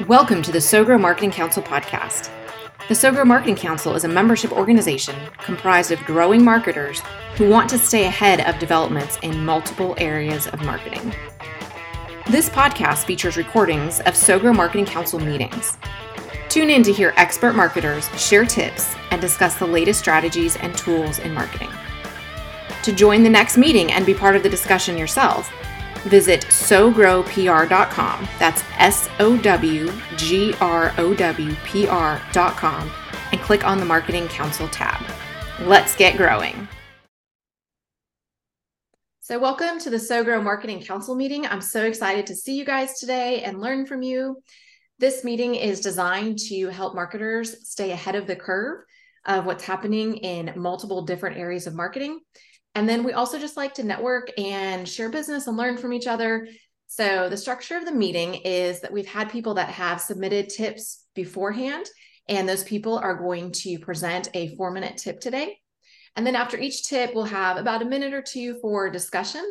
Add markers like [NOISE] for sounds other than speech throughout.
Welcome to the SowGrow Marketing Council podcast. The SowGrow Marketing Council is a membership organization comprised of growing marketers who want to stay ahead of developments in multiple areas of marketing. This podcast features recordings of SowGrow Marketing Council meetings. Tune in to hear expert marketers share tips and discuss the latest strategies and tools in marketing. To join the next meeting and be part of the discussion yourself, visit sowgrowpr.com. That's S O W G R O W P R.com and click on the Marketing Council tab. Let's get growing. So, welcome to the SowGrow Marketing Council meeting. I'm so excited to see you guys today and learn from you. This meeting is designed to help marketers stay ahead of the curve of what's happening in multiple different areas of marketing. And then we also just like to network and share business and learn from each other. So, the structure of the meeting is that we've had people that have submitted tips beforehand, and those people are going to present a four minute tip today. And then after each tip, we'll have about a minute or two for discussion.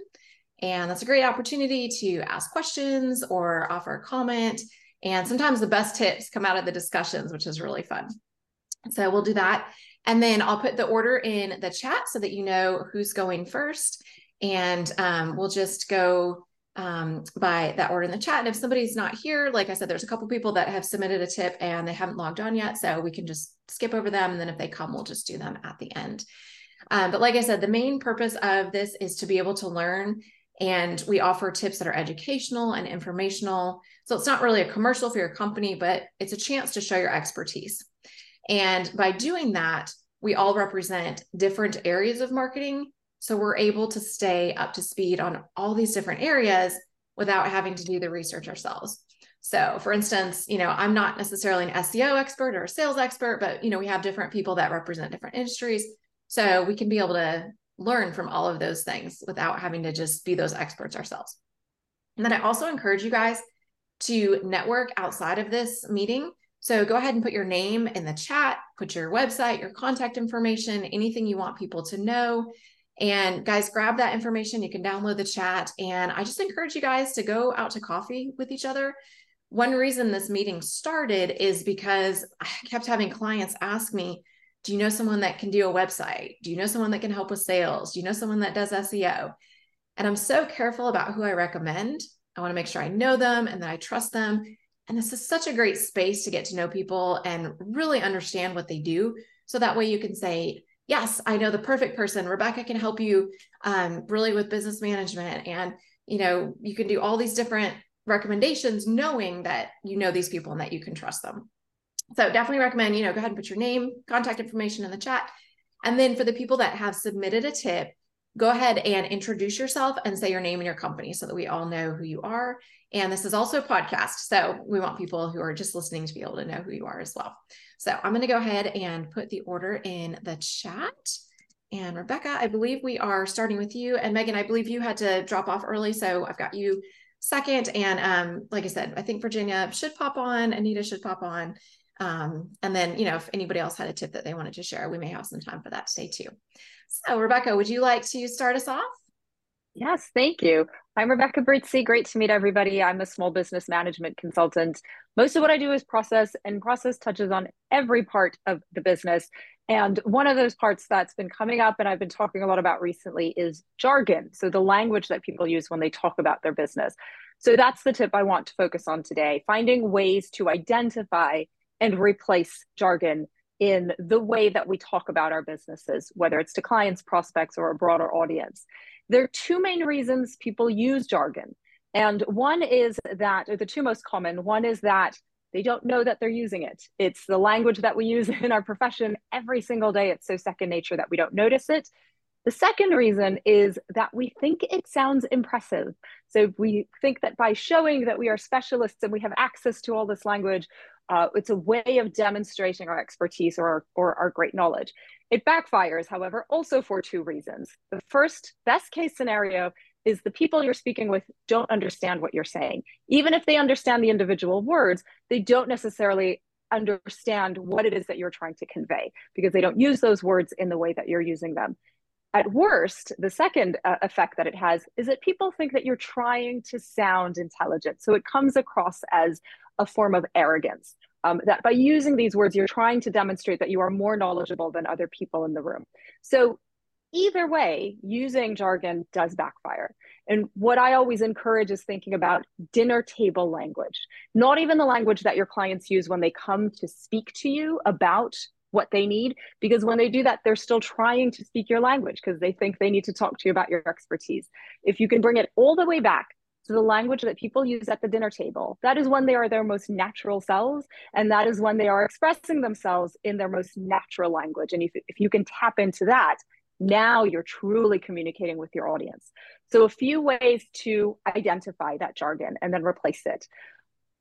And that's a great opportunity to ask questions or offer a comment. And sometimes the best tips come out of the discussions, which is really fun. So we'll do that. And then I'll put the order in the chat so that you know who's going first. And um, we'll just go um, by that order in the chat. And if somebody's not here, like I said, there's a couple people that have submitted a tip and they haven't logged on yet. So we can just skip over them. And then if they come, we'll just do them at the end. Um, but like I said, the main purpose of this is to be able to learn. And we offer tips that are educational and informational. So it's not really a commercial for your company, but it's a chance to show your expertise. And by doing that, we all represent different areas of marketing. So we're able to stay up to speed on all these different areas without having to do the research ourselves. So, for instance, you know, I'm not necessarily an SEO expert or a sales expert, but you know, we have different people that represent different industries. So we can be able to learn from all of those things without having to just be those experts ourselves. And then I also encourage you guys to network outside of this meeting. So go ahead and put your name in the chat, put your website, your contact information, anything you want people to know. And guys, grab that information. You can download the chat. And I just encourage you guys to go out to coffee with each other. One reason this meeting started is because I kept having clients ask me, Do you know someone that can do a website? Do you know someone that can help with sales? Do you know someone that does SEO? And I'm so careful about who I recommend. I want to make sure I know them and that I trust them and this is such a great space to get to know people and really understand what they do. So that way you can say, Yes, I know the perfect person. Rebecca can help you um, really with business management. And, you know, you can do all these different recommendations knowing that you know these people and that you can trust them. So definitely recommend, you know, go ahead and put your name, contact information in the chat. And then for the people that have submitted a tip, go ahead and introduce yourself and say your name and your company so that we all know who you are. And this is also a podcast. So we want people who are just listening to be able to know who you are as well. So I'm going to go ahead and put the order in the chat. And Rebecca, I believe we are starting with you. And Megan, I believe you had to drop off early. So I've got you second. And um, like I said, I think Virginia should pop on, Anita should pop on. Um, and then, you know, if anybody else had a tip that they wanted to share, we may have some time for that today too. So, Rebecca, would you like to start us off? Yes, thank you. I'm Rebecca Brizi. Great to meet everybody. I'm a small business management consultant. Most of what I do is process, and process touches on every part of the business. And one of those parts that's been coming up and I've been talking a lot about recently is jargon. So, the language that people use when they talk about their business. So, that's the tip I want to focus on today finding ways to identify and replace jargon in the way that we talk about our businesses, whether it's to clients, prospects, or a broader audience. There are two main reasons people use jargon. And one is that, or the two most common, one is that they don't know that they're using it. It's the language that we use [LAUGHS] in our profession every single day. It's so second nature that we don't notice it. The second reason is that we think it sounds impressive. So we think that by showing that we are specialists and we have access to all this language, uh, it's a way of demonstrating our expertise or our, or our great knowledge. It backfires, however, also for two reasons. The first, best case scenario is the people you're speaking with don't understand what you're saying. Even if they understand the individual words, they don't necessarily understand what it is that you're trying to convey because they don't use those words in the way that you're using them. At worst, the second uh, effect that it has is that people think that you're trying to sound intelligent. So it comes across as a form of arrogance. Um, that by using these words, you're trying to demonstrate that you are more knowledgeable than other people in the room. So either way, using jargon does backfire. And what I always encourage is thinking about dinner table language, not even the language that your clients use when they come to speak to you about what they need because when they do that they're still trying to speak your language because they think they need to talk to you about your expertise. If you can bring it all the way back to the language that people use at the dinner table that is when they are their most natural selves and that is when they are expressing themselves in their most natural language. And if, if you can tap into that now you're truly communicating with your audience. So a few ways to identify that jargon and then replace it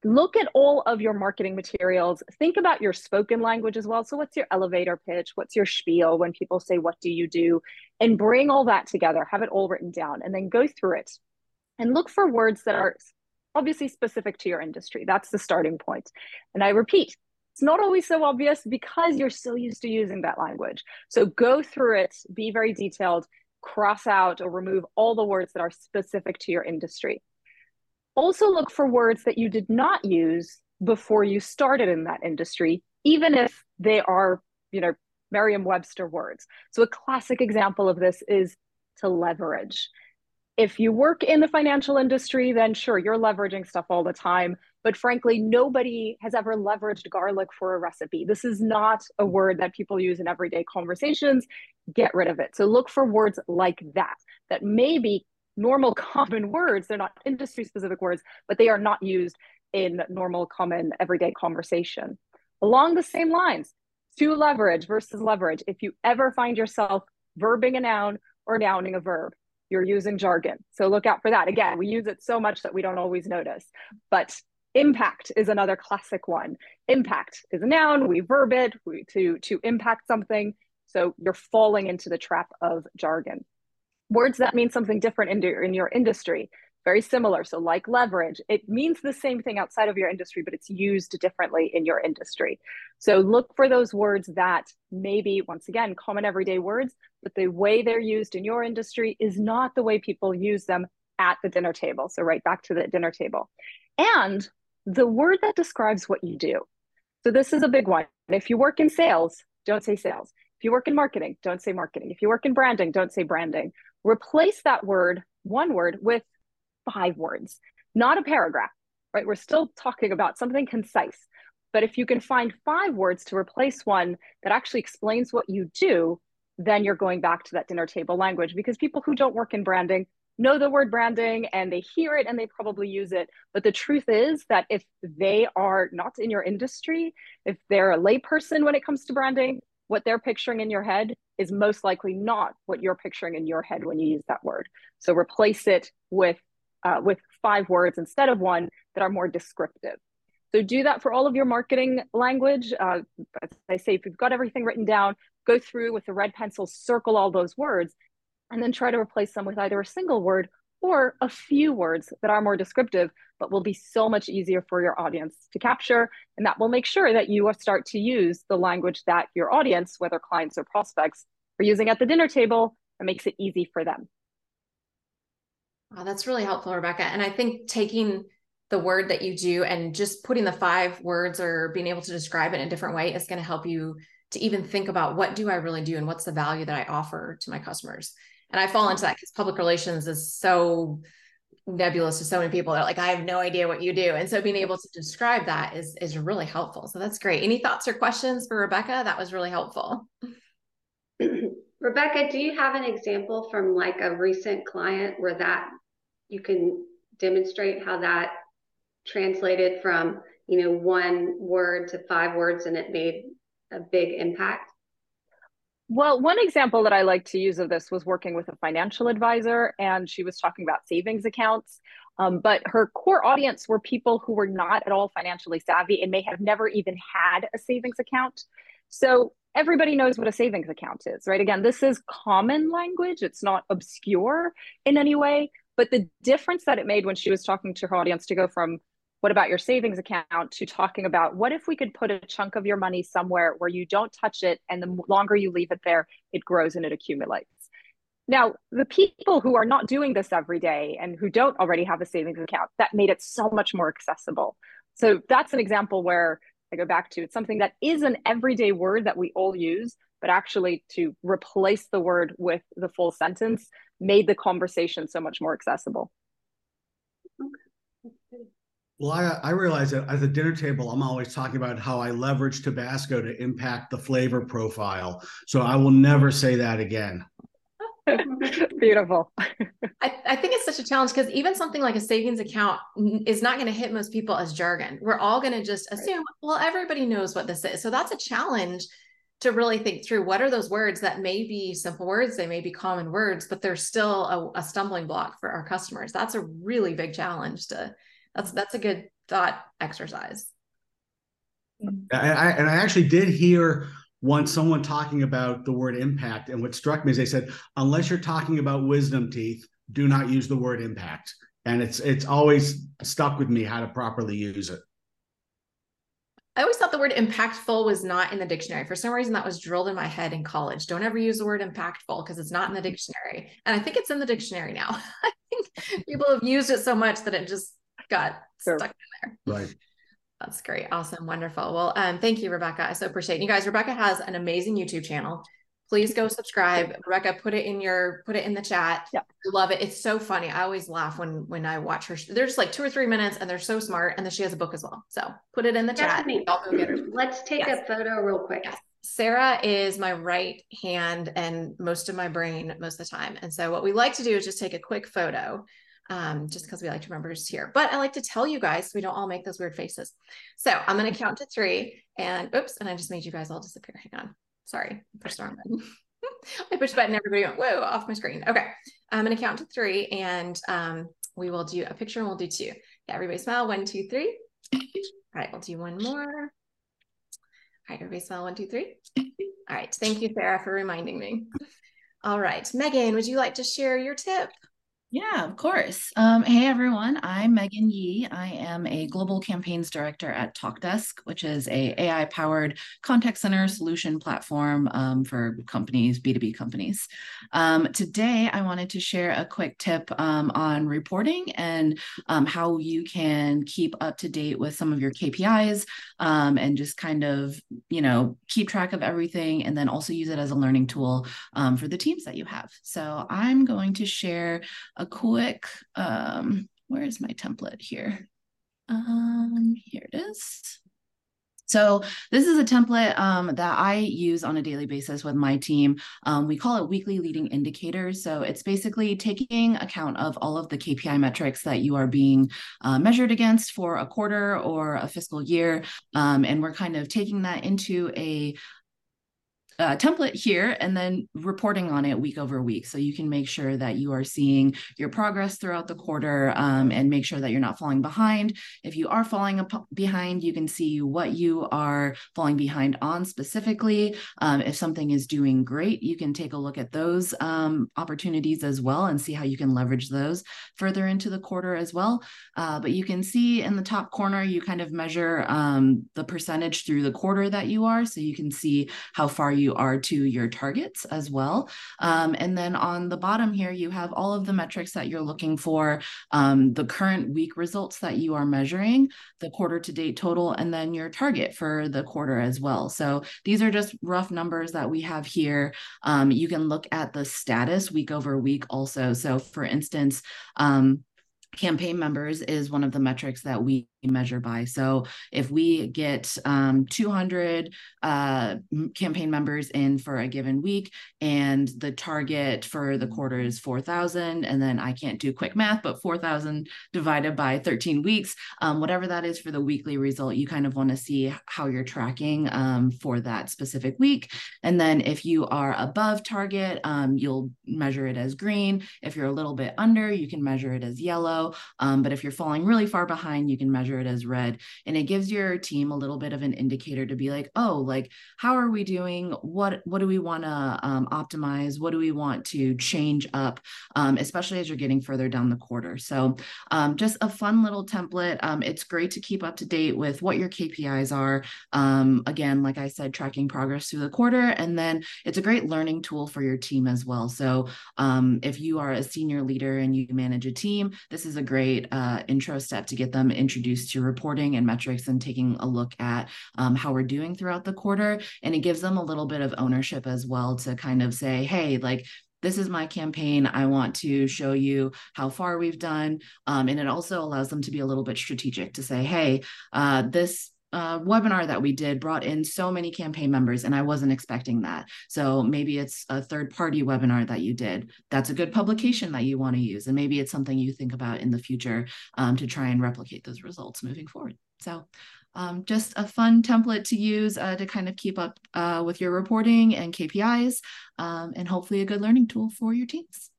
look at all of your marketing materials. Think about your spoken language as well. So what's your elevator pitch? What's your spiel when people say what do you do? And bring all that together have it all written down and then go through it. And look for words that are obviously specific to your industry. That's the starting point. And i repeat it's not always so obvious because you're so used to using that language. So go through it be very detailed cross out or remove all the words that are specific to your industry also look for words that you did not use before you started in that industry, even if they are, you know, Merriam-Webster words. So a classic example of this is to leverage. If you work in the financial industry, then sure, you're leveraging stuff all the time. But frankly, nobody has ever leveraged garlic for a recipe. This is not a word that people use in everyday conversations. Get rid of it. So look for words like that, that maybe normal common words. They're not industry specific words, but they are not used in normal common everyday conversation. Along the same lines, to leverage versus leverage. If you ever find yourself verbing a noun or nouning a verb, you're using jargon. So look out for that. Again, we use it so much that we don't always notice. But impact is another classic one. Impact is a noun, we verb it we, to, to impact something. So you're falling into the trap of jargon words that mean something different in your, in your industry very similar. So like leverage it means the same thing outside of your industry but it's used differently in your industry. So look for those words that maybe once again common everyday words but the way they're used in your industry is not the way people use them at the dinner table. So right back to the dinner table. And the word that describes what you do. So this is a big one. If you work in sales don't say sales. If you work in marketing don't say marketing. If you work in branding don't say branding replace that word, one word, with five words, not a paragraph, right? We're still talking about something concise. But if you can find five words to replace one that actually explains what you do, then you're going back to that dinner table language because people who don't work in branding know the word branding and they hear it and they probably use it. But the truth is that if they are not in your industry, if they're a layperson when it comes to branding, what they're picturing in your head is most likely not what you're picturing in your head when you use that word. So replace it with uh, with five words instead of one that are more descriptive. So do that for all of your marketing language. Uh, as I say, if you've got everything written down, go through with the red pencil, circle all those words, and then try to replace them with either a single word or a few words that are more descriptive, but will be so much easier for your audience to capture. And that will make sure that you start to use the language that your audience, whether clients or prospects, are using at the dinner table and makes it easy for them. Wow, that's really helpful, Rebecca. And I think taking the word that you do and just putting the five words or being able to describe it in a different way is going to help you to even think about what do I really do and what's the value that I offer to my customers. And I fall into that because public relations is so nebulous to so many people that are like I have no idea what you do. And so being able to describe that is is really helpful. So that's great. Any thoughts or questions for Rebecca? That was really helpful. [LAUGHS] Rebecca, do you have an example from like a recent client where that you can demonstrate how that translated from, you know, one word to five words and it made a big impact? Well, one example that I like to use of this was working with a financial advisor, and she was talking about savings accounts. Um, but her core audience were people who were not at all financially savvy and may have never even had a savings account. So everybody knows what a savings account is, right? Again, this is common language, it's not obscure in any way. But the difference that it made when she was talking to her audience to go from what about your savings account to talking about what if we could put a chunk of your money somewhere where you don't touch it and the longer you leave it there it grows and it accumulates Now, the people who are not doing this every day and who don't already have a savings account, that made it so much more accessible. So that's an example where I go back to it's something that is an everyday word that we all use, but actually to replace the word with the full sentence made the conversation so much more accessible. Well, I, I realize that at the dinner table, I'm always talking about how I leverage Tabasco to impact the flavor profile. So I will never say that again. [LAUGHS] Beautiful. I, I, think it's such a challenge because even something like a savings account is not going to hit most people as jargon. We're all going to just assume, right. well, everybody knows what this is. So that's a challenge to really think through what are those words that may be simple words, they may be common words, but they're still a, a stumbling block for our customers. That's a really big challenge to that's that's a good thought exercise. I, I, and I actually did hear once someone talking about the word impact, and what struck me is they said, unless you're talking about wisdom teeth, do not use the word impact. And it's it's always stuck with me how to properly use it. I always thought the word impactful was not in the dictionary. For some reason, that was drilled in my head in college. Don't ever use the word impactful because it's not in the dictionary. And I think it's in the dictionary now. [LAUGHS] I think people have used it so much that it just got sure. stuck in there. Right. That's great. Awesome. Wonderful. Well, um, thank you, Rebecca. I so appreciate it. You guys, Rebecca has an amazing YouTube channel. Please go subscribe. Rebecca, put it in your put it in the chat. Yeah. I love it. It's so funny. I always laugh when when I watch her. They're just like two or three minutes and they're so smart. And then she has a book as well. So put it in the chat. Let's take yes. a photo real quick. Yes. Sarah is my right hand and most of my brain most of the time. And so what we like to do is just take a quick photo um, just because we like to remember who's here. But I like to tell you guys so we don't all make those weird faces. So I'm going to count to three and oops, and I just made you guys all disappear. Hang on. Sorry, I pushed the wrong button. [LAUGHS] I pushed button, everybody went, whoa, off my screen. Okay. I'm going to count to three and um, we will do a picture and we'll do two. Yeah, everybody smile. One, two, three. All right, we'll do one more. All right, everybody smile. One, two, three. All right. Thank you, Sarah, for reminding me. All right. Megan, would you like to share your tip? Yeah, of course. Um, hey, everyone. I'm Megan Yee. I am a global campaigns director at Talkdesk, which is a AI-powered contact center solution platform um, for companies, B2B companies. Um, today, I wanted to share a quick tip um, on reporting and um, how you can keep up to date with some of your KPIs um, and just kind of, you know, keep track of everything and then also use it as a learning tool for the teams that you have. So I'm going to share a quick, um, where is my template here? Um, here it is. So this is a template um, that I use on a daily basis with my team. Um, we call it weekly leading indicators. So it's basically taking account of all of the KPI metrics that you are being uh, measured against for a quarter or a fiscal year. Um, and we're kind of taking that into a uh, template here and then reporting on it week over week. So you can make sure that you are seeing your progress throughout the quarter um, and make sure that you're not falling behind. If you are falling behind, you can see what you are falling behind on specifically. Um, if something is doing great, you can take a look at those um, opportunities as well and see how you can leverage those further into the quarter as well. Uh, but you can see in the top corner, you kind of measure um, the percentage through the quarter that you are. So you can see how far you are to your targets as well. Um, and then on the bottom here, you have all of the metrics that you're looking for, um, the current week results that you are measuring, the quarter to date total, and then your target for the quarter as well. So these are just rough numbers that we have here. Um, you can look at the status week over week also. So for instance, um, campaign members is one of the metrics that we measure by. So if we get um, 200 uh, campaign members in for a given week and the target for the quarter is 4,000, and then I can't do quick math, but 4,000 divided by 13 weeks, um, whatever that is for the weekly result, you kind of want to see how you're tracking um, for that specific week. And then if you are above target, um, you'll measure it as green. If you're a little bit under, you can measure it as yellow yellow. Um, but if you're falling really far behind, you can measure it as red. And it gives your team a little bit of an indicator to be like, oh, like, how are we doing? What, what do we want to um, optimize? What do we want to change up, um, especially as you're getting further down the quarter? So um, just a fun little template. Um, it's great to keep up to date with what your KPIs are. Um, again, like I said, tracking progress through the quarter. And then it's a great learning tool for your team as well. So if you are a senior leader and you manage a team, this is a great uh, intro step to get them introduced to reporting and metrics and taking a look at um, how we're doing throughout the quarter. And it gives them a little bit of ownership as well to kind of say, hey, like this is my campaign. I want to show you how far we've done. Um, and it also allows them to be a little bit strategic to say, hey, uh, this uh, webinar that we did brought in so many campaign members and I wasn't expecting that. So maybe it's a third party webinar that you did. That's a good publication that you want to use. And maybe it's something you think about in the future um, to try and replicate those results moving forward. So um, just a fun template to use uh, to kind of keep up uh, with your reporting and KPIs um, and hopefully a good learning tool for your teams.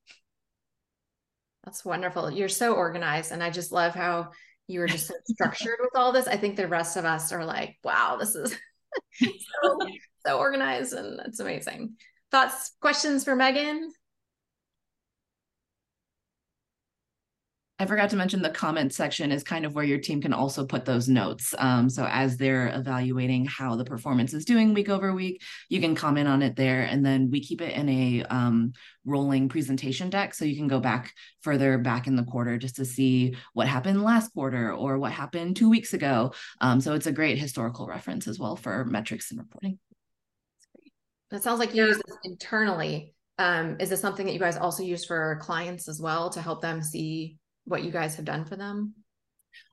That's wonderful. You're so organized. And I just love how you were just so structured with all this. I think the rest of us are like, wow, this is [LAUGHS] so, so organized and it's amazing. Thoughts, questions for Megan? I forgot to mention the comment section is kind of where your team can also put those notes. Um, so as they're evaluating how the performance is doing week over week, you can comment on it there. And then we keep it in a um, rolling presentation deck. So you can go back further back in the quarter just to see what happened last quarter or what happened two weeks ago. Um, so it's a great historical reference as well for metrics and reporting. That sounds like you use this internally. Um, is this something that you guys also use for clients as well to help them see what you guys have done for them?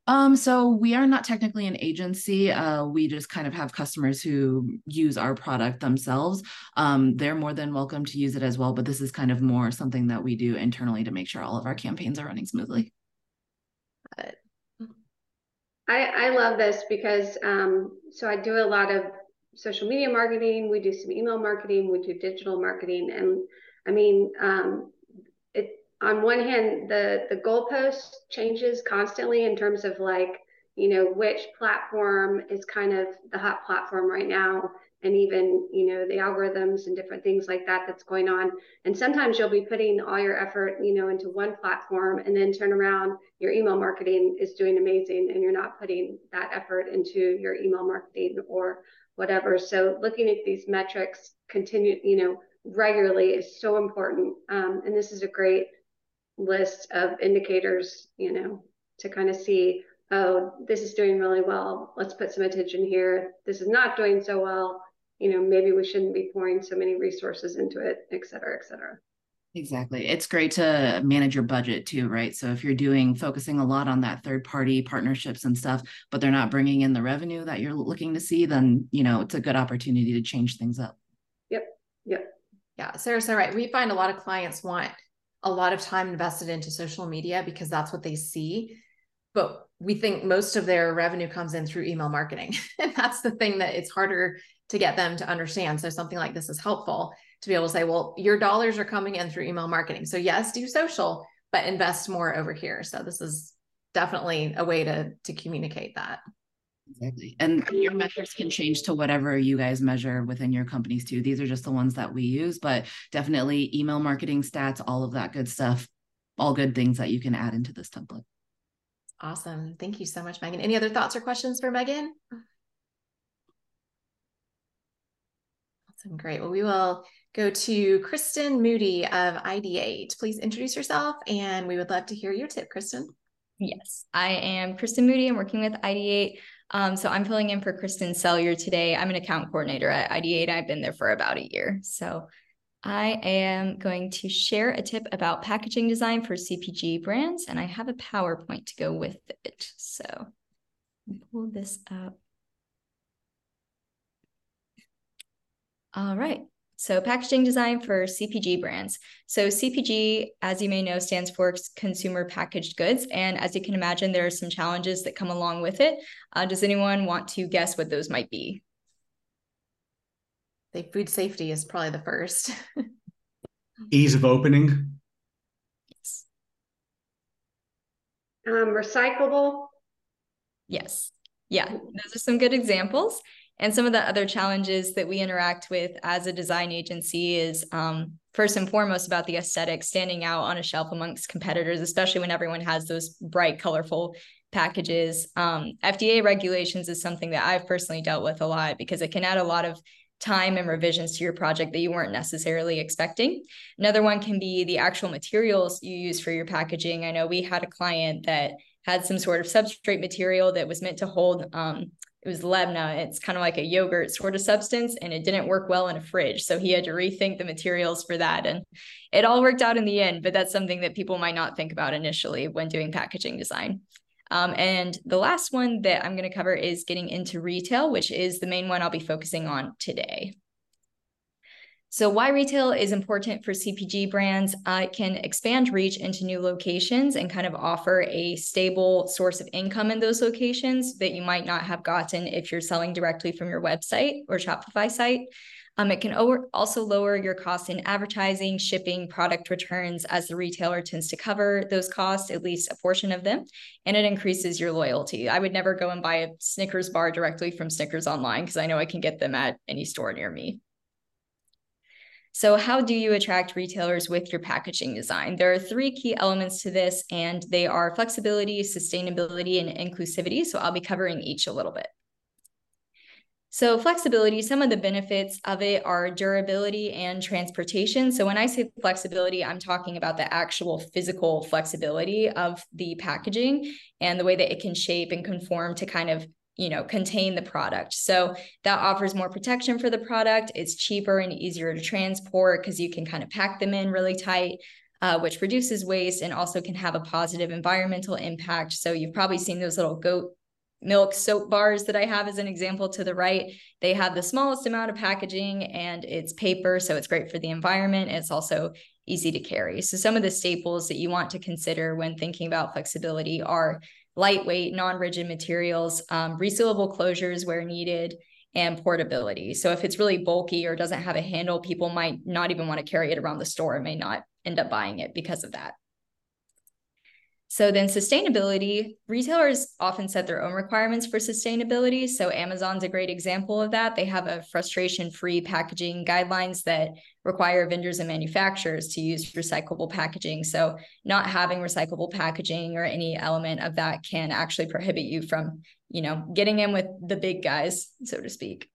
Um, so we are not technically an agency. Uh, we just kind of have customers who use our product themselves. Um, they're more than welcome to use it as well, but this is kind of more something that we do internally to make sure all of our campaigns are running smoothly. I, I love this because um, so I do a lot of social media marketing. We do some email marketing. We do digital marketing, and I mean, um, on one hand, the the goalpost changes constantly in terms of like you know which platform is kind of the hot platform right now and even you know the algorithms and different things like that that's going on. And sometimes you'll be putting all your effort you know into one platform and then turn around your email marketing is doing amazing and you're not putting that effort into your email marketing or whatever. So looking at these metrics continue you know regularly is so important. Um, and this is a great list of indicators, you know, to kind of see, oh, this is doing really well. Let's put some attention here. This is not doing so well. You know, maybe we shouldn't be pouring so many resources into it, et cetera, et cetera. Exactly. It's great to manage your budget too, right? So if you're doing focusing a lot on that third party partnerships and stuff, but they're not bringing in the revenue that you're looking to see, then, you know, it's a good opportunity to change things up. Yep. Yep. Yeah. Sarah's so right. We find a lot of clients want a lot of time invested into social media because that's what they see. But we think most of their revenue comes in through email marketing. [LAUGHS] and that's the thing that it's harder to get them to understand. So something like this is helpful to be able to say, well, your dollars are coming in through email marketing. So yes, do social, but invest more over here. So this is definitely a way to to communicate that. Exactly. And your metrics can change to whatever you guys measure within your companies too. These are just the ones that we use, but definitely email marketing stats, all of that good stuff, all good things that you can add into this template. Awesome. Thank you so much, Megan. Any other thoughts or questions for Megan? Awesome. Great. Well, we will go to Kristen Moody of ID8. Please introduce yourself and we would love to hear your tip, Kristen. Yes, I am Kristen Moody. I'm working with id8. Um, so I'm filling in for Kristen Sellier today. I'm an account coordinator at id8. I've been there for about a year. So I am going to share a tip about packaging design for CPG brands, and I have a PowerPoint to go with it. So pull this up. All right. So packaging design for CPG brands. So CPG, as you may know, stands for consumer packaged goods. And as you can imagine, there are some challenges that come along with it. Uh, does anyone want to guess what those might be? The food safety is probably the first. [LAUGHS] Ease of opening. Yes. Um, recyclable. Yes. Yeah, those are some good examples. And some of the other challenges that we interact with as a design agency is um, first and foremost about the aesthetic, standing out on a shelf amongst competitors, especially when everyone has those bright, colorful packages. Um, FDA regulations is something that I've personally dealt with a lot because it can add a lot of time and revisions to your project that you weren't necessarily expecting. Another one can be the actual materials you use for your packaging. I know we had a client that had some sort of substrate material that was meant to hold um, it was labna it's kind of like a yogurt sort of substance and it didn't work well in a fridge. So he had to rethink the materials for that and it all worked out in the end but that's something that people might not think about initially when doing packaging design. Um, and the last one that I'm going to cover is getting into retail, which is the main one I'll be focusing on today. So why retail is important for CPG brands, uh, it can expand reach into new locations and kind of offer a stable source of income in those locations that you might not have gotten if you're selling directly from your website or Shopify site. Um, it can also lower your costs in advertising, shipping, product returns, as the retailer tends to cover those costs, at least a portion of them, and it increases your loyalty. I would never go and buy a Snickers bar directly from Snickers online because I know I can get them at any store near me. So, how do you attract retailers with your packaging design? There are three key elements to this, and they are flexibility, sustainability, and inclusivity. So, I'll be covering each a little bit. So flexibility, some of the benefits of it are durability and transportation. So when I say flexibility, I'm talking about the actual physical flexibility of the packaging and the way that it can shape and conform to kind of you know contain the product so that offers more protection for the product it's cheaper and easier to transport because you can kind of pack them in really tight uh, which reduces waste and also can have a positive environmental impact so you've probably seen those little goat milk soap bars that I have as an example to the right. They have the smallest amount of packaging and it's paper, so it's great for the environment. It's also easy to carry. So some of the staples that you want to consider when thinking about flexibility are lightweight, non-rigid materials, um, resealable closures where needed, and portability. So if it's really bulky or doesn't have a handle, people might not even want to carry it around the store and may not end up buying it because of that. So then sustainability, retailers often set their own requirements for sustainability. So Amazon's a great example of that. They have a frustration-free packaging guidelines that require vendors and manufacturers to use recyclable packaging. So not having recyclable packaging or any element of that can actually prohibit you from, you know, getting in with the big guys, so to speak.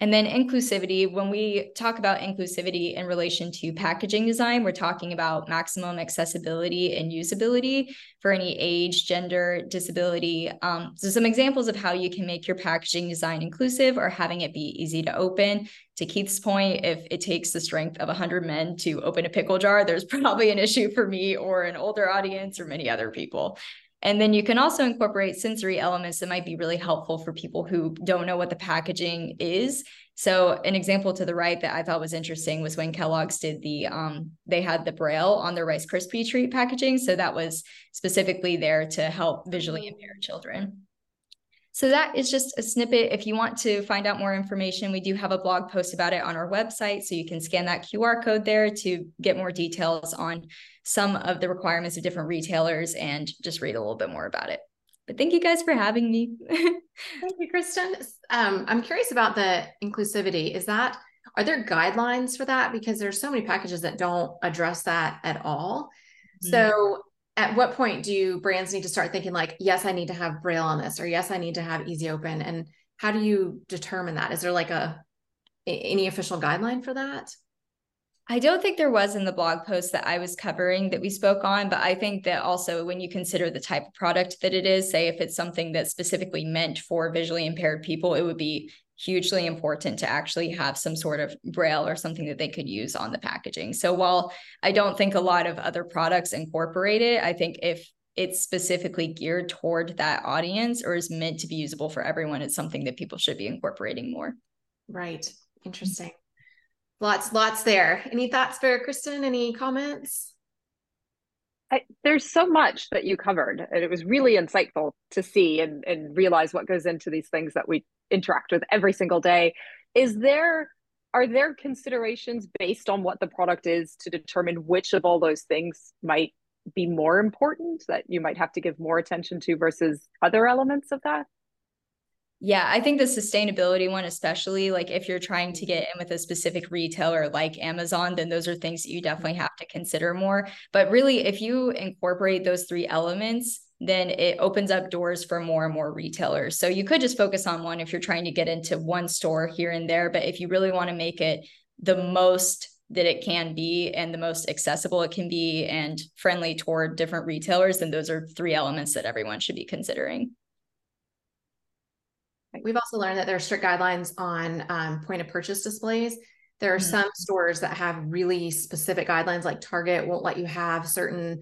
And then inclusivity, when we talk about inclusivity in relation to packaging design, we're talking about maximum accessibility and usability for any age, gender, disability. Um, so some examples of how you can make your packaging design inclusive or having it be easy to open. To Keith's point, if it takes the strength of 100 men to open a pickle jar, there's [LAUGHS] probably an issue for me or an older audience or many other people. And then you can also incorporate sensory elements that might be really helpful for people who don't know what the packaging is. So an example to the right that I thought was interesting was when Kellogg's did the um, they had the braille on their Rice Krispie treat packaging. So that was specifically there to help visually mm-hmm. impaired children. So that is just a snippet. If you want to find out more information, we do have a blog post about it on our website. So you can scan that QR code there to get more details on some of the requirements of different retailers and just read a little bit more about it. But thank you guys for having me. [LAUGHS] thank you, Kristen. Um, I'm curious about the inclusivity. Is that are there guidelines for that? Because there's so many packages that don't address that at all. Mm-hmm. So at what point do brands need to start thinking like, yes, I need to have braille on this, or yes, I need to have easy open? And how do you determine that? Is there like a any official guideline for that? I don't think there was in the blog post that I was covering that we spoke on, but I think that also when you consider the type of product that it is, say if it's something that's specifically meant for visually impaired people, it would be hugely important to actually have some sort of braille or something that they could use on the packaging. So while I don't think a lot of other products incorporate it, I think if it's specifically geared toward that audience or is meant to be usable for everyone, it's something that people should be incorporating more. Right. Interesting. Lots, lots there. Any thoughts for Kristen? Any comments? I, there's so much that you covered, and it was really insightful to see and, and realize what goes into these things that we interact with every single day. Is there are there considerations based on what the product is to determine which of all those things might be more important that you might have to give more attention to versus other elements of that? Yeah, I think the sustainability one, especially like if you're trying to get in with a specific retailer like Amazon, then those are things that you definitely have to consider more. But really, if you incorporate those three elements, then it opens up doors for more and more retailers. So you could just focus on one if you're trying to get into one store here and there. But if you really want to make it the most that it can be and the most accessible it can be and friendly toward different retailers, then those are three elements that everyone should be considering. We've also learned that there are strict guidelines on um, point of purchase displays. There are mm-hmm. some stores that have really specific guidelines, like Target won't let you have certain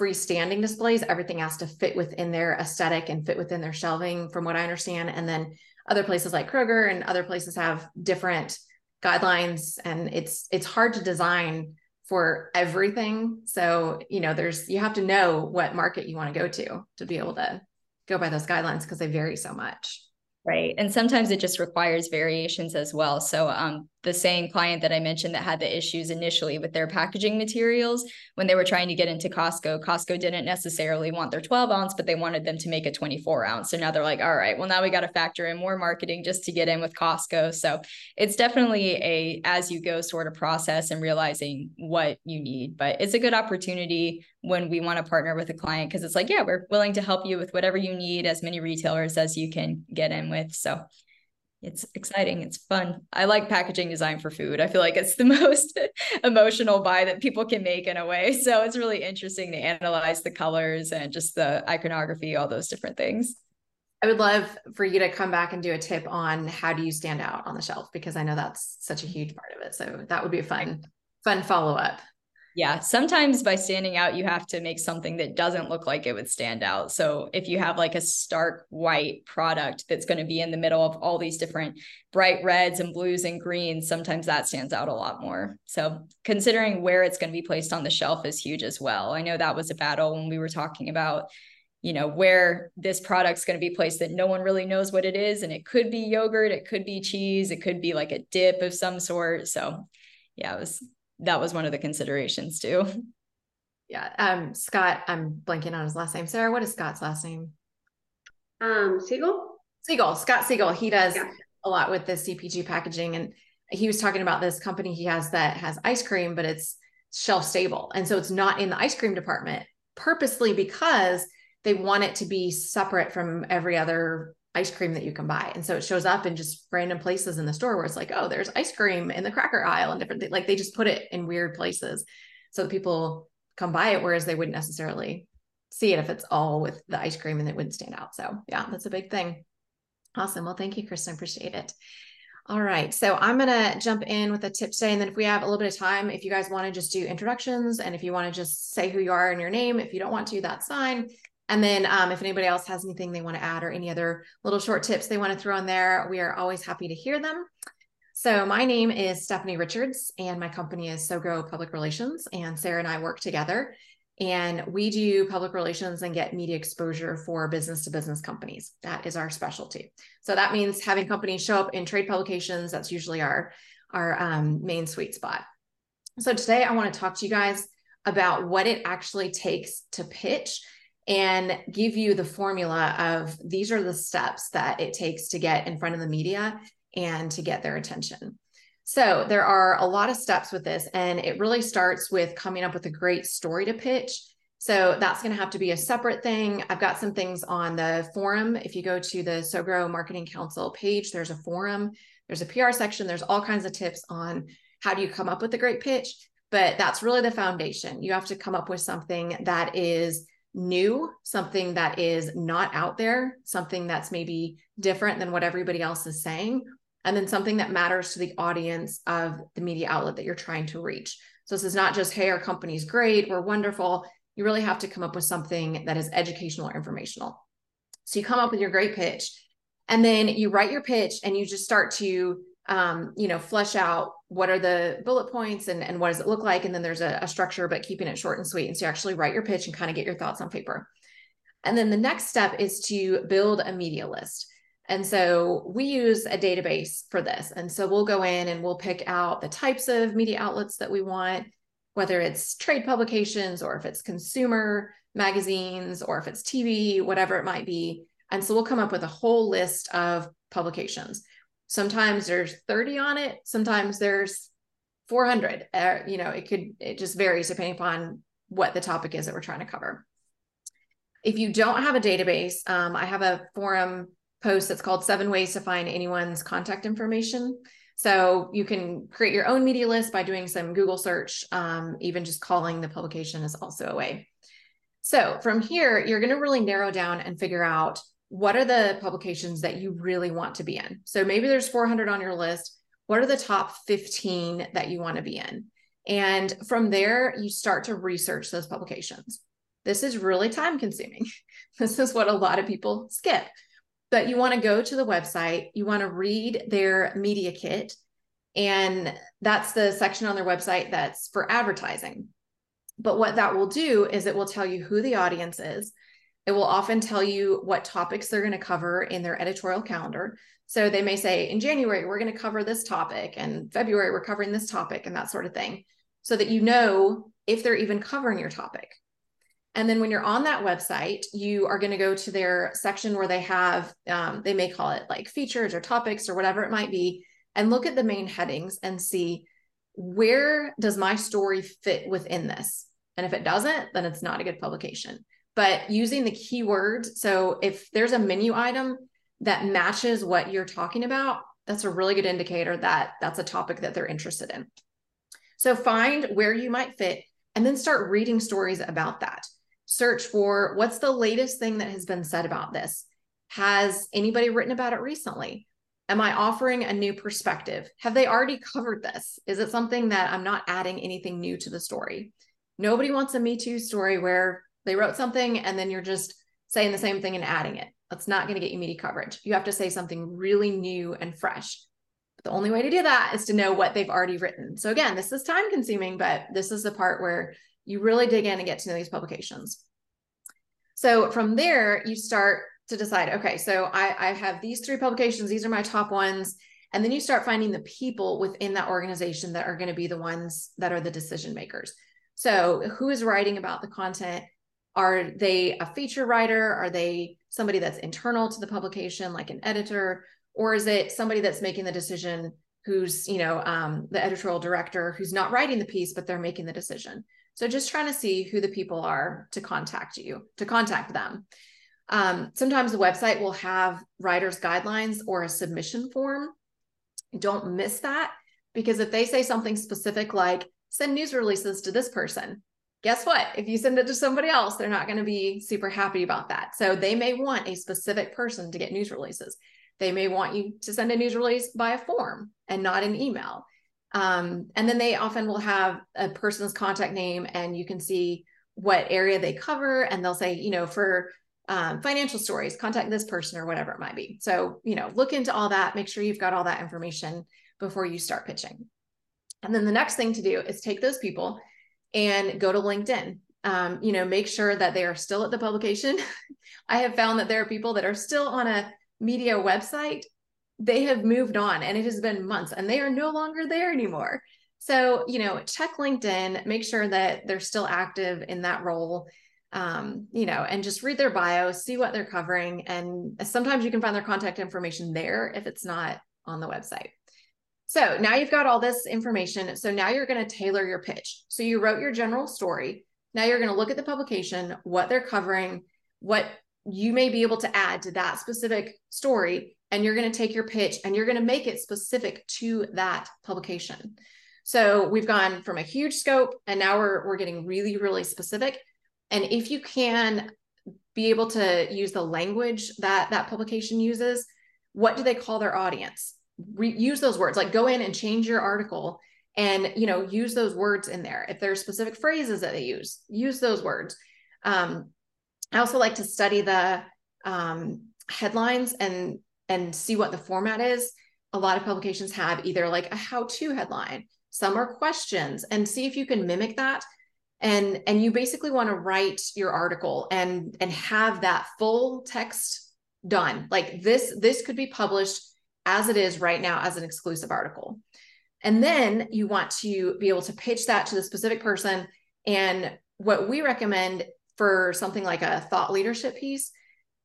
freestanding displays. Everything has to fit within their aesthetic and fit within their shelving, from what I understand. And then other places like Kroger and other places have different guidelines, and it's it's hard to design for everything. So you know, there's you have to know what market you want to go to to be able to go by those guidelines because they vary so much. Right. And sometimes it just requires variations as well. So um, the same client that I mentioned that had the issues initially with their packaging materials when they were trying to get into Costco, Costco didn't necessarily want their 12 ounce, but they wanted them to make a 24 ounce. So now they're like, all right, well, now we got to factor in more marketing just to get in with Costco. So it's definitely a as you go sort of process and realizing what you need. But it's a good opportunity when we want to partner with a client because it's like, yeah, we're willing to help you with whatever you need, as many retailers as you can get in with. So it's exciting. It's fun. I like packaging design for food. I feel like it's the [LAUGHS] most emotional buy that people can make in a way. So it's really interesting to analyze the colors and just the iconography, all those different things. I would love for you to come back and do a tip on how do you stand out on the shelf because I know that's such a huge part of it. So that would be a fun, fun follow up. Yeah, sometimes by standing out, you have to make something that doesn't look like it would stand out. So if you have like a stark white product that's going to be in the middle of all these different bright reds and blues and greens, sometimes that stands out a lot more. So considering where it's going to be placed on the shelf is huge as well. I know that was a battle when we were talking about you know where this product's going to be placed that no one really knows what it is and it could be yogurt it could be cheese it could be like a dip of some sort so yeah it was that was one of the considerations too. Yeah. Um, Scott, I'm blanking on his last name. Sarah, what is Scott's last name? Um, Siegel. Siegel, Scott Siegel. He does yeah. a lot with the CPG packaging. And he was talking about this company he has that has ice cream, but it's shelf stable. And so it's not in the ice cream department purposely because they want it to be separate from every other ice cream that you can buy. And so it shows up in just random places in the store where it's like, oh, there's ice cream in the cracker aisle and different. Like they just put it in weird places so that people come buy it, whereas they wouldn't necessarily see it if it's all with the ice cream and it wouldn't stand out. So yeah, that's a big thing. Awesome. Well, thank you, Kristen. Appreciate it. All right. So I'm going to jump in with a tip today. And then if we have a little bit of time, if you guys want to just do introductions and if you want to just say who you are and your name, if you don't want to, that's fine. And then um, if anybody else has anything they want to add or any other little short tips they want to throw in there, we are always happy to hear them. So my name is Stephanie Richards and my company is SowGrow Public Relations and Sarah and I work together and we do public relations and get media exposure for business to business companies. That is our specialty. So that means having companies show up in trade publications. That's usually our, our um, main sweet spot. So today I want to talk to you guys about what it actually takes to pitch and give you the formula of these are the steps that it takes to get in front of the media and to get their attention. So there are a lot of steps with this, and it really starts with coming up with a great story to pitch. So that's going to have to be a separate thing. I've got some things on the forum. If you go to the SowGrow Marketing Council page, there's a forum, there's a PR section, there's all kinds of tips on how do you come up with a great pitch. But that's really the foundation. You have to come up with something that is new, something that is not out there, something that's maybe different than what everybody else is saying, and then something that matters to the audience of the media outlet that you're trying to reach. So this is not just, hey, our company's great, we're wonderful. You really have to come up with something that is educational or informational. So you come up with your great pitch, and then you write your pitch and you just start to um, you know, flesh out what are the bullet points and, and what does it look like? And then there's a, a structure, but keeping it short and sweet. And so you actually write your pitch and kind of get your thoughts on paper. And then the next step is to build a media list. And so we use a database for this. And so we'll go in and we'll pick out the types of media outlets that we want. whether it's trade publications or if it's consumer magazines or if it's TV, whatever it might be. And so we'll come up with a whole list of publications. Sometimes there's 30 on it, sometimes there's 400. Uh, you know, it could, it just varies depending upon what the topic is that we're trying to cover. If you don't have a database, um, I have a forum post that's called Seven Ways to Find Anyone's Contact Information. So you can create your own media list by doing some Google search. Um, even just calling the publication is also a way. So from here, you're going to really narrow down and figure out what are the publications that you really want to be in. So maybe there's 400 on your list. What are the top 15 that you want to be in? And from there, you start to research those publications. This is really time consuming. [LAUGHS] This is what a lot of people skip. But you want to go to the website, you want to read their media kit, and that's the section on their website that's for advertising. But what that will do is it will tell you who the audience is. It will often tell you what topics they're going to cover in their editorial calendar. So they may say, in January, we're going to cover this topic, and February, we're covering this topic, and that sort of thing so that you know if they're even covering your topic. And then when you're on that website, you are going to go to their section where they have, um, they may call it like features or topics or whatever it might be, and look at the main headings and see where does my story fit within this? And if it doesn't, then it's not a good publication. But using the keywords, so if there's a menu item that matches what you're talking about, that's a really good indicator that that's a topic that they're interested in. So find where you might fit and then start reading stories about that. Search for what's the latest thing that has been said about this? Has anybody written about it recently? Am I offering a new perspective? Have they already covered this? Is it something that I'm not adding anything new to the story? Nobody wants a Me Too story where they wrote something and then you're just saying the same thing and adding it. That's not going to get you media coverage. You have to say something really new and fresh the only way to do that is to know what they've already written. So again, this is time consuming, but this is the part where you really dig in and get to know these publications. So from there, you start to decide, okay, so I, I have these three publications, these are my top ones. And then you start finding the people within that organization that are going to be the ones that are the decision makers. So who is writing about the content? Are they a feature writer? Are they somebody that's internal to the publication, like an editor? or is it somebody that's making the decision who's you know um, the editorial director who's not writing the piece but they're making the decision so just trying to see who the people are to contact you to contact them um, sometimes the website will have writers guidelines or a submission form don't miss that because if they say something specific like send news releases to this person guess what if you send it to somebody else they're not going to be super happy about that so they may want a specific person to get news releases they may want you to send a news release by a form and not an email. Um, and then they often will have a person's contact name and you can see what area they cover. And they'll say, you know, for um, financial stories, contact this person or whatever it might be. So, you know, look into all that, make sure you've got all that information before you start pitching. And then the next thing to do is take those people and go to LinkedIn. Um, you know, make sure that they are still at the publication. [LAUGHS] I have found that there are people that are still on a media website, they have moved on and it has been months and they are no longer there anymore. So, you know, check LinkedIn, make sure that they're still active in that role, um, you know, and just read their bio, see what they're covering. And sometimes you can find their contact information there if it's not on the website. So now you've got all this information. So now you're going to tailor your pitch. So you wrote your general story. Now you're going to look at the publication, what they're covering, what you may be able to add to that specific story and you're going to take your pitch and you're going to make it specific to that publication so we've gone from a huge scope and now we're, we're getting really really specific and if you can be able to use the language that that publication uses what do they call their audience Re- use those words like go in and change your article and you know use those words in there if there's specific phrases that they use use those words um, I also like to study the um, headlines and and see what the format is. A lot of publications have either like a how-to headline, some are questions, and see if you can mimic that. And and you basically want to write your article and and have that full text done. Like this this could be published as it is right now as an exclusive article. And then you want to be able to pitch that to the specific person. And what we recommend for something like a thought leadership piece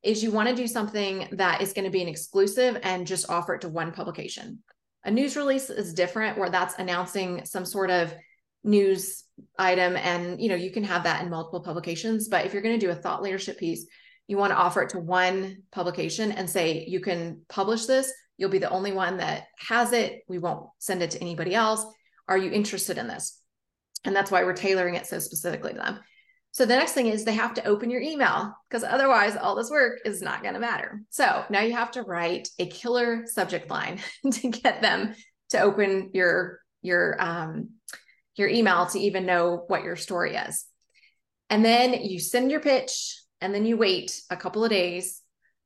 is you want to do something that is going to be an exclusive and just offer it to one publication. A news release is different where that's announcing some sort of news item and you know you can have that in multiple publications but if you're going to do a thought leadership piece you want to offer it to one publication and say you can publish this you'll be the only one that has it we won't send it to anybody else are you interested in this and that's why we're tailoring it so specifically to them so the next thing is they have to open your email because otherwise all this work is not going to matter. So now you have to write a killer subject line [LAUGHS] to get them to open your your um, your email to even know what your story is. And then you send your pitch and then you wait a couple of days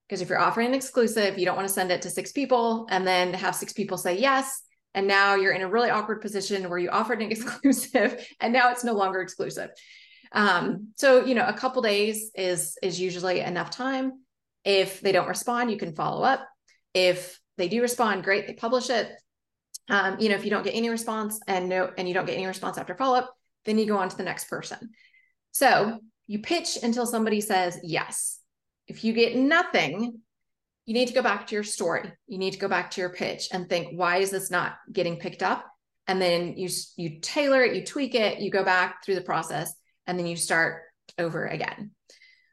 because if you're offering an exclusive, you don't want to send it to six people and then have six people say yes. And now you're in a really awkward position where you offered an [LAUGHS] exclusive and now it's no longer exclusive. Um, so you know, a couple days is is usually enough time. If they don't respond, you can follow up. If they do respond, great, they publish it. Um, you know, if you don't get any response and no, and you don't get any response after follow up, then you go on to the next person. So you pitch until somebody says yes. If you get nothing, you need to go back to your story. You need to go back to your pitch and think, why is this not getting picked up? And then you you tailor it, you tweak it, you go back through the process and then you start over again.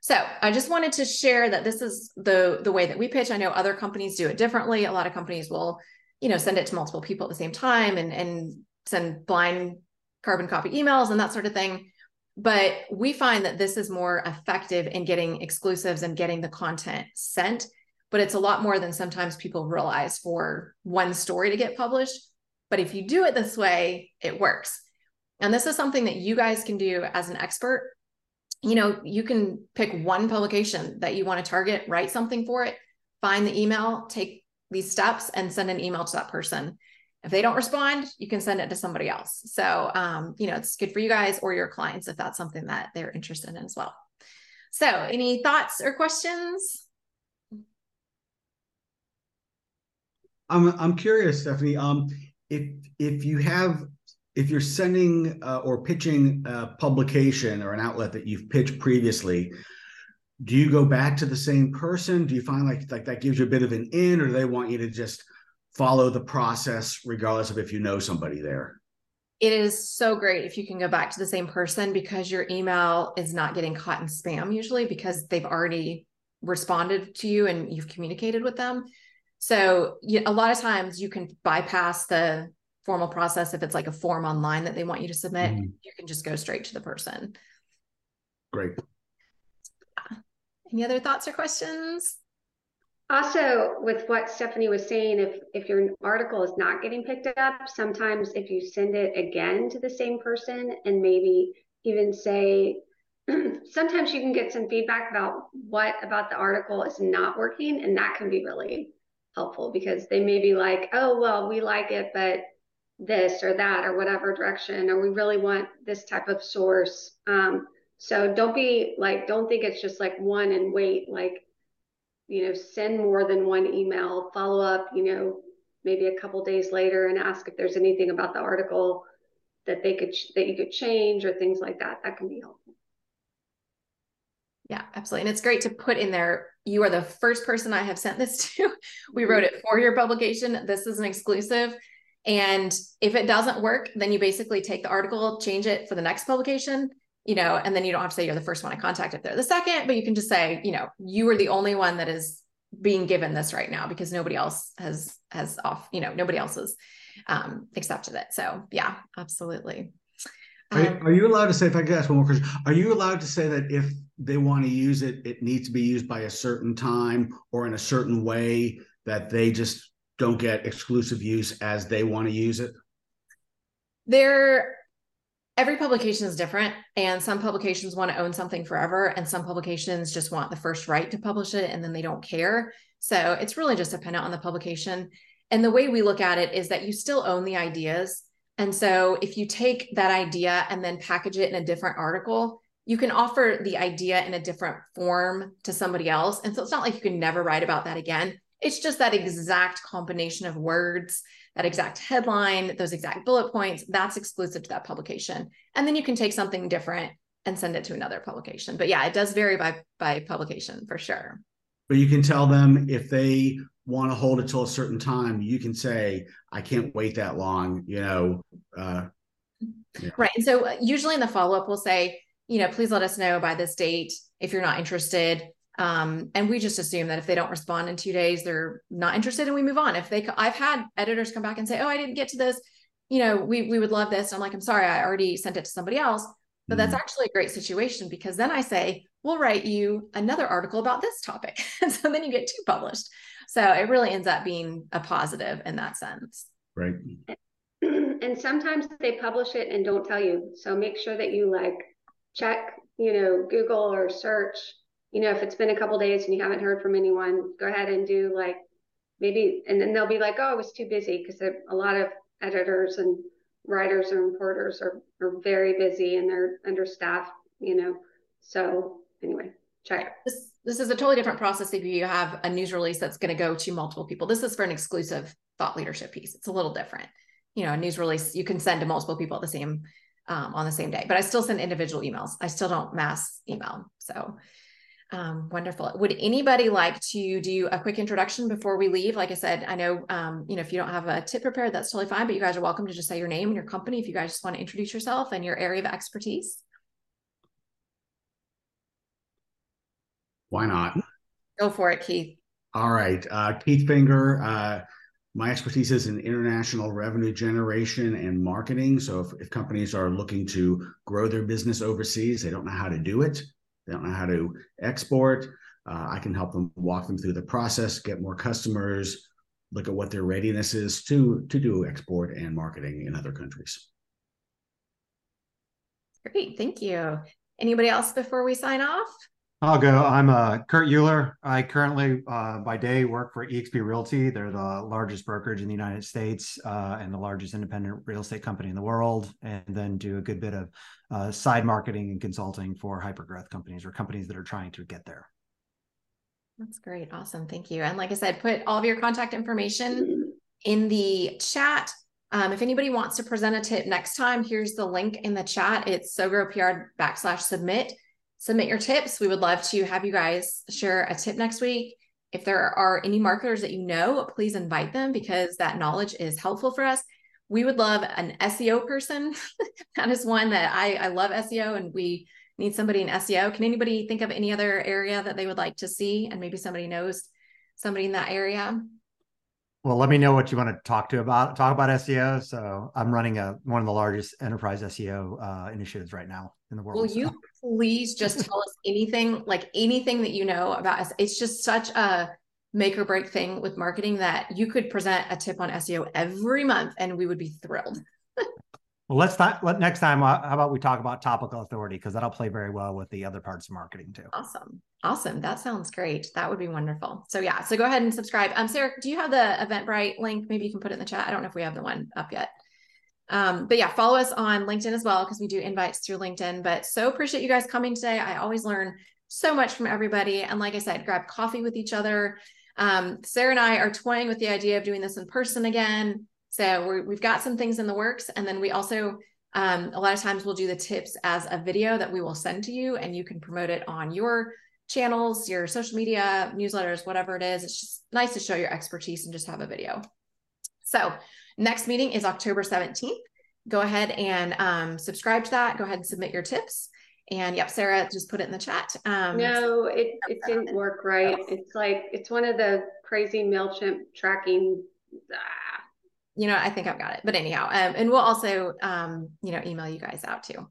So I just wanted to share that this is the the way that we pitch. I know other companies do it differently. A lot of companies will, you know, send it to multiple people at the same time and and send blind carbon copy emails and that sort of thing. But we find that this is more effective in getting exclusives and getting the content sent. But it's a lot more than sometimes people realize for one story to get published. But if you do it this way, it works. And this is something that you guys can do as an expert. You know, you can pick one publication that you want to target, write something for it, find the email, take these steps, and send an email to that person. If they don't respond, you can send it to somebody else. So, um, you know, it's good for you guys or your clients if that's something that they're interested in as well. So, any thoughts or questions? I'm I'm curious, Stephanie. Um, if if you have if you're sending uh, or pitching a publication or an outlet that you've pitched previously, do you go back to the same person? Do you find like like that gives you a bit of an in, or do they want you to just follow the process regardless of if you know somebody there? It is so great if you can go back to the same person because your email is not getting caught in spam usually because they've already responded to you and you've communicated with them. So a lot of times you can bypass the formal process if it's like a form online that they want you to submit mm-hmm. you can just go straight to the person great any other thoughts or questions also with what stephanie was saying if if your article is not getting picked up sometimes if you send it again to the same person and maybe even say [CLEARS THROAT] sometimes you can get some feedback about what about the article is not working and that can be really helpful because they may be like oh well we like it but this or that or whatever direction, or we really want this type of source. Um, so don't be like, don't think it's just like one and wait. Like, you know, send more than one email, follow up, you know, maybe a couple days later and ask if there's anything about the article that they could that you could change or things like that. That can be helpful. Yeah, absolutely. And it's great to put in there. You are the first person I have sent this to. [LAUGHS] we wrote mm-hmm. it for your publication. This is an exclusive. And if it doesn't work, then you basically take the article, change it for the next publication, you know, and then you don't have to say you're the first one I contact if they're the second, but you can just say, you know, you are the only one that is being given this right now because nobody else has has off, you know, nobody else has um, accepted it. So yeah, absolutely. Um, are, are you allowed to say, if I could ask one more question, are you allowed to say that if they want to use it, it needs to be used by a certain time or in a certain way that they just don't get exclusive use as they want to use it? There, every publication is different, and some publications want to own something forever, and some publications just want the first right to publish it, and then they don't care. So it's really just dependent on the publication. And the way we look at it is that you still own the ideas. And so if you take that idea and then package it in a different article, you can offer the idea in a different form to somebody else. And so it's not like you can never write about that again. It's just that exact combination of words that exact headline, those exact bullet points, that's exclusive to that publication. And then you can take something different and send it to another publication. But yeah, it does vary by by publication for sure. But you can tell them if they want to hold it till a certain time, you can say, I can't wait that long, you know. Uh, yeah. Right. And so uh, usually in the follow-up, we'll say, you know, please let us know by this date if you're not interested. Um, and we just assume that if they don't respond in two days, they're not interested and we move on. If they, I've had editors come back and say, oh, I didn't get to this, you know, we, we would love this. I'm like, I'm sorry, I already sent it to somebody else. But that's mm-hmm. actually a great situation because then I say, we'll write you another article about this topic. [LAUGHS] and so then you get two published. So it really ends up being a positive in that sense. Right. [CLEARS THROAT] And sometimes they publish it and don't tell you. So make sure that you like check, you know, Google or search you know, if it's been a couple days and you haven't heard from anyone, go ahead and do like maybe, and then they'll be like, oh, I was too busy because a lot of editors and writers and reporters are, are very busy and they're understaffed, you know. So anyway, check. This, this is a totally different process if you have a news release that's going to go to multiple people. This is for an exclusive thought leadership piece. It's a little different. You know, a news release you can send to multiple people at the same um, on the same day, but I still send individual emails. I still don't mass email. So um, wonderful. Would anybody like to do a quick introduction before we leave? Like I said, I know, um, you know, if you don't have a tip prepared, that's totally fine, but you guys are welcome to just say your name and your company if you guys just want to introduce yourself and your area of expertise. Why not? Go for it, Keith. All right. Uh, Keith Finger. Uh, my expertise is in international revenue generation and marketing. So if, if companies are looking to grow their business overseas, they don't know how to do it they don't know how to export. Uh, I can help them walk them through the process, get more customers, look at what their readiness is to to do export and marketing in other countries. Great, thank you. Anybody else before we sign off? I'll go. I'm uh, Kurt Uhlir. I currently, uh, by day, work for eXp Realty. They're the largest brokerage in the United States uh, and the largest independent real estate company in the world. And then do a good bit of uh, side marketing and consulting for hypergrowth companies or companies that are trying to get there. That's great. Awesome. Thank you. And like I said, put all of your contact information in the chat. Um, if anybody wants to present a tip next time, here's the link in the chat. It's SowGrowPR backslash submit submit your tips. We would love to have you guys share a tip next week. If there are any marketers that you know, please invite them because that knowledge is helpful for us. We would love an SEO person. [LAUGHS] that is one that I, I love SEO and we need somebody in SEO. Can anybody think of any other area that they would like to see? And maybe somebody knows somebody in that area. Well, let me know what you want to talk to about talk about SEO. So I'm running a one of the largest enterprise SEO uh, initiatives right now in the world. Will so. you please just tell us anything, like anything that you know about us? It's just such a make or break thing with marketing that you could present a tip on SEO every month and we would be thrilled. well, let's not let next time. Uh, how about we talk about topical authority because that'll play very well with the other parts of marketing too. Awesome, awesome. That sounds great. That would be wonderful. So yeah, so go ahead and subscribe. Um, Sarah, do you have the Eventbrite link? Maybe you can put it in the chat. I don't know if we have the one up yet. Um, but yeah, follow us on LinkedIn as well because we do invites through LinkedIn. But so appreciate you guys coming today. I always learn so much from everybody. And like I said, grab coffee with each other. Um, Sarah and I are toying with the idea of doing this in person again. So we have got some things in the works. And then we also, um, a lot of times we'll do the tips as a video that we will send to you and you can promote it on your channels, your social media, newsletters, whatever it is. It's just nice to show your expertise and just have a video. So Next meeting is October 17th. Go ahead and um, subscribe to that. Go ahead and submit your tips. And yep, Sarah just put it in the chat. Um, no, it, it didn't work right. It's like, it's one of the crazy MailChimp tracking. Ah. You know, I think I've got it. But anyhow, um, and we'll also, um, you know, email you guys out too.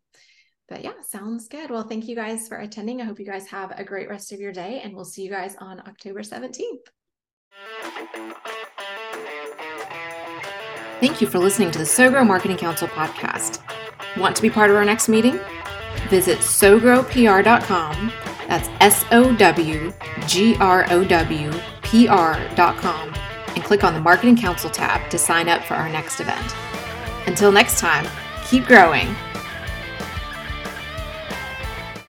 But yeah, sounds good. Well, thank you guys for attending. I hope you guys have a great rest of your day, and we'll see you guys on October 17th. Thank you for listening to the SowGrow Marketing Council podcast. Want to be part of our next meeting? Visit sowgrowpr.com. That's S O W G R O W P R.com and click on the Marketing Council tab to sign up for our next event. Until next time, keep growing